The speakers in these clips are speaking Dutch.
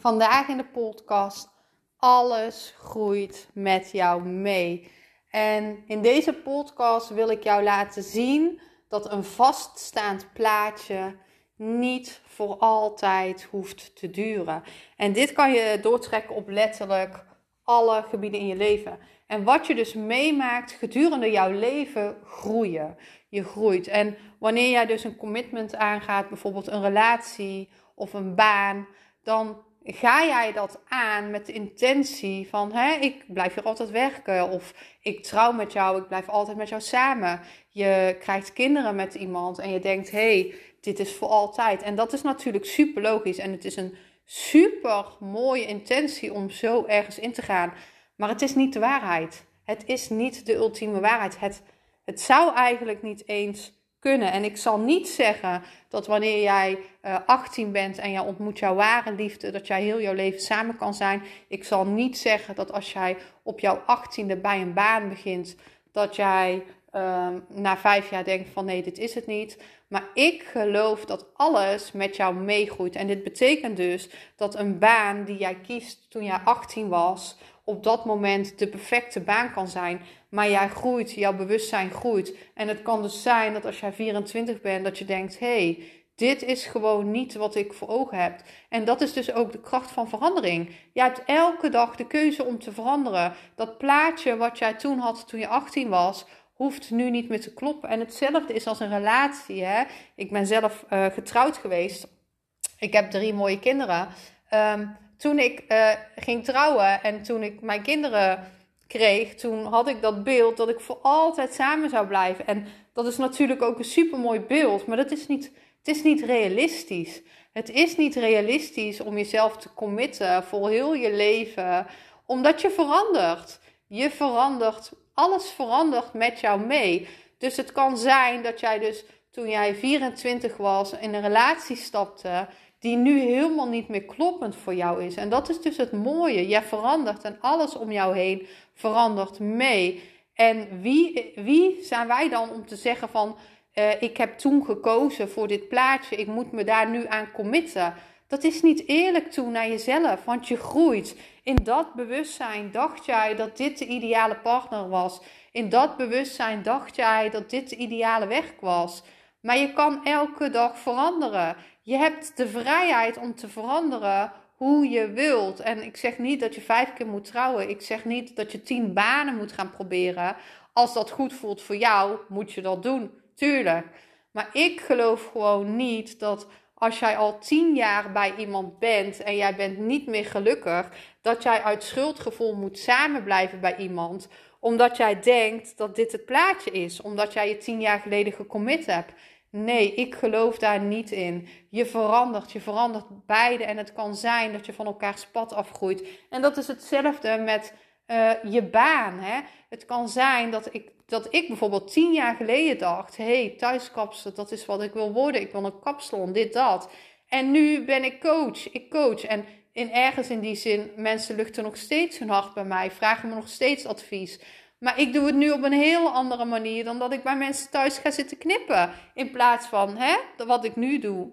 Vandaag in de podcast Alles groeit met jou mee. En in deze podcast wil ik jou laten zien dat een vaststaand plaatje niet voor altijd hoeft te duren. En dit kan je doortrekken op letterlijk alle gebieden in je leven. En wat je dus meemaakt gedurende jouw leven groeien. Je groeit. En wanneer jij dus een commitment aangaat, bijvoorbeeld een relatie of een baan, dan ga jij dat aan met de intentie van hè, ik blijf hier altijd werken of ik trouw met jou, ik blijf altijd met jou samen. Je krijgt kinderen met iemand en je denkt hé, hey, dit is voor altijd. En dat is natuurlijk super logisch en het is een super mooie intentie om zo ergens in te gaan. Maar het is niet de waarheid. Het is niet de ultieme waarheid. Het, het zou eigenlijk niet eens kunnen. En ik zal niet zeggen dat wanneer jij 18 eh, bent en je ontmoet jouw ware liefde, dat jij heel jouw leven samen kan zijn. Ik zal niet zeggen dat als jij op jouw 18e bij een baan begint, dat jij ehm, na vijf jaar denkt van nee, dit is het niet. Maar ik geloof dat alles met jou meegroeit. En dit betekent dus dat een baan die jij kiest toen jij 18 was, op dat moment de perfecte baan kan zijn. Maar jij groeit, jouw bewustzijn groeit. En het kan dus zijn dat als jij 24 bent, dat je denkt: hey, dit is gewoon niet wat ik voor ogen heb. En dat is dus ook de kracht van verandering. Je hebt elke dag de keuze om te veranderen. Dat plaatje wat jij toen had toen je 18 was, hoeft nu niet meer te kloppen. En hetzelfde is als een relatie. Hè? Ik ben zelf uh, getrouwd geweest. Ik heb drie mooie kinderen. Um, toen ik uh, ging trouwen en toen ik mijn kinderen kreeg, toen had ik dat beeld dat ik voor altijd samen zou blijven. En dat is natuurlijk ook een super mooi beeld, maar dat is niet, het is niet realistisch. Het is niet realistisch om jezelf te committen voor heel je leven, omdat je verandert. Je verandert, alles verandert met jou mee. Dus het kan zijn dat jij dus toen jij 24 was in een relatie stapte die nu helemaal niet meer kloppend voor jou is. En dat is dus het mooie. Jij verandert en alles om jou heen verandert mee. En wie, wie zijn wij dan om te zeggen van uh, ik heb toen gekozen voor dit plaatje, ik moet me daar nu aan committen. Dat is niet eerlijk toe naar jezelf, want je groeit. In dat bewustzijn dacht jij dat dit de ideale partner was. In dat bewustzijn dacht jij dat dit de ideale weg was. Maar je kan elke dag veranderen. Je hebt de vrijheid om te veranderen hoe je wilt. En ik zeg niet dat je vijf keer moet trouwen. Ik zeg niet dat je tien banen moet gaan proberen. Als dat goed voelt voor jou, moet je dat doen. Tuurlijk. Maar ik geloof gewoon niet dat als jij al tien jaar bij iemand bent en jij bent niet meer gelukkig, dat jij uit schuldgevoel moet samen blijven bij iemand. Omdat jij denkt dat dit het plaatje is. Omdat jij je tien jaar geleden gecommit hebt. Nee, ik geloof daar niet in. Je verandert, je verandert beide. En het kan zijn dat je van elkaars pad afgroeit. En dat is hetzelfde met uh, je baan. Hè? Het kan zijn dat ik, dat ik bijvoorbeeld tien jaar geleden dacht: hé, hey, thuiskapselen, dat is wat ik wil worden. Ik wil een kapsalon, dit, dat. En nu ben ik coach. Ik coach. En in ergens in die zin, mensen luchten nog steeds hun hart bij mij, vragen me nog steeds advies. Maar ik doe het nu op een heel andere manier dan dat ik bij mensen thuis ga zitten knippen. In plaats van hè, wat ik nu doe.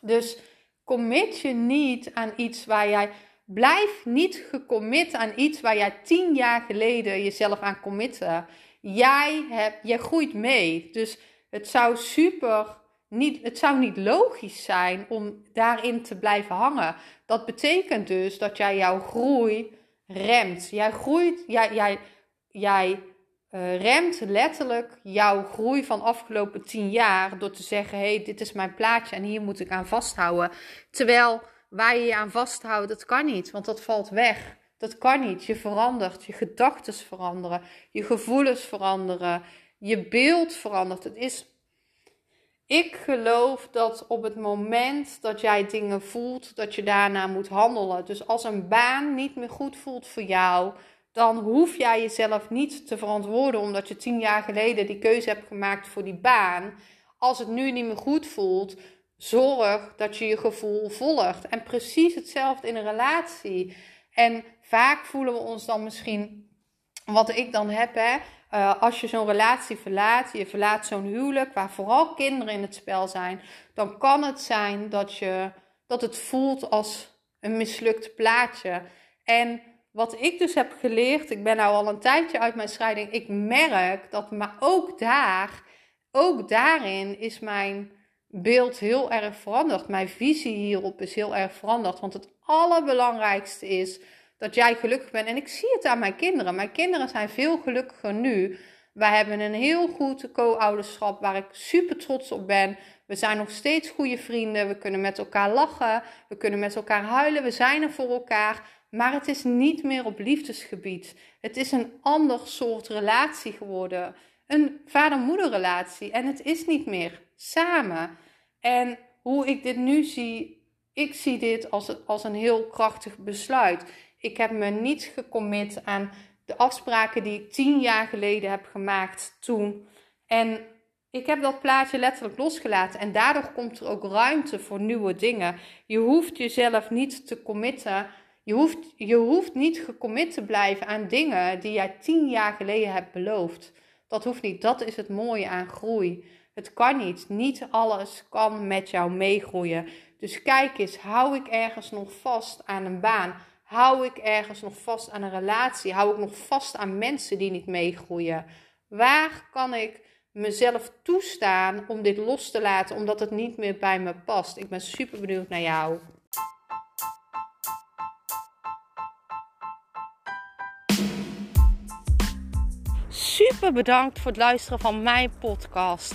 Dus commit je niet aan iets waar jij. Blijf niet gecommit aan iets waar jij tien jaar geleden jezelf aan committe. Jij, hebt, jij groeit mee. Dus het zou super. Niet, het zou niet logisch zijn om daarin te blijven hangen. Dat betekent dus dat jij jouw groei remt. Jij groeit, jij, jij jij uh, remt letterlijk jouw groei van afgelopen tien jaar door te zeggen: hé, hey, dit is mijn plaatje en hier moet ik aan vasthouden. Terwijl waar je je aan vasthoudt, dat kan niet, want dat valt weg. Dat kan niet. Je verandert, je gedachten veranderen, je gevoelens veranderen, je beeld verandert. Het is. ik geloof dat op het moment dat jij dingen voelt, dat je daarna moet handelen. Dus als een baan niet meer goed voelt voor jou, dan hoef jij jezelf niet te verantwoorden omdat je tien jaar geleden die keuze hebt gemaakt voor die baan. Als het nu niet meer goed voelt, zorg dat je je gevoel volgt. En precies hetzelfde in een relatie. En vaak voelen we ons dan misschien, wat ik dan heb, hè, uh, als je zo'n relatie verlaat, je verlaat zo'n huwelijk waar vooral kinderen in het spel zijn, dan kan het zijn dat, je, dat het voelt als een mislukt plaatje. En wat ik dus heb geleerd, ik ben nou al een tijdje uit mijn scheiding, ik merk dat, maar ook daar, ook daarin is mijn beeld heel erg veranderd. Mijn visie hierop is heel erg veranderd. Want het allerbelangrijkste is dat jij gelukkig bent. En ik zie het aan mijn kinderen. Mijn kinderen zijn veel gelukkiger nu. Wij hebben een heel goed co-ouderschap waar ik super trots op ben. We zijn nog steeds goede vrienden. We kunnen met elkaar lachen. We kunnen met elkaar huilen. We zijn er voor elkaar. Maar het is niet meer op liefdesgebied. Het is een ander soort relatie geworden. Een vader-moeder En het is niet meer samen. En hoe ik dit nu zie, ik zie dit als, als een heel krachtig besluit. Ik heb me niet gecommit aan de afspraken die ik tien jaar geleden heb gemaakt toen. En ik heb dat plaatje letterlijk losgelaten. En daardoor komt er ook ruimte voor nieuwe dingen. Je hoeft jezelf niet te committen. Je hoeft, je hoeft niet gecommit te blijven aan dingen die jij tien jaar geleden hebt beloofd. Dat hoeft niet. Dat is het mooie aan groei. Het kan niet. Niet alles kan met jou meegroeien. Dus kijk eens, hou ik ergens nog vast aan een baan? Hou ik ergens nog vast aan een relatie? Hou ik nog vast aan mensen die niet meegroeien? Waar kan ik mezelf toestaan om dit los te laten omdat het niet meer bij me past? Ik ben super benieuwd naar jou. Super bedankt voor het luisteren van mijn podcast.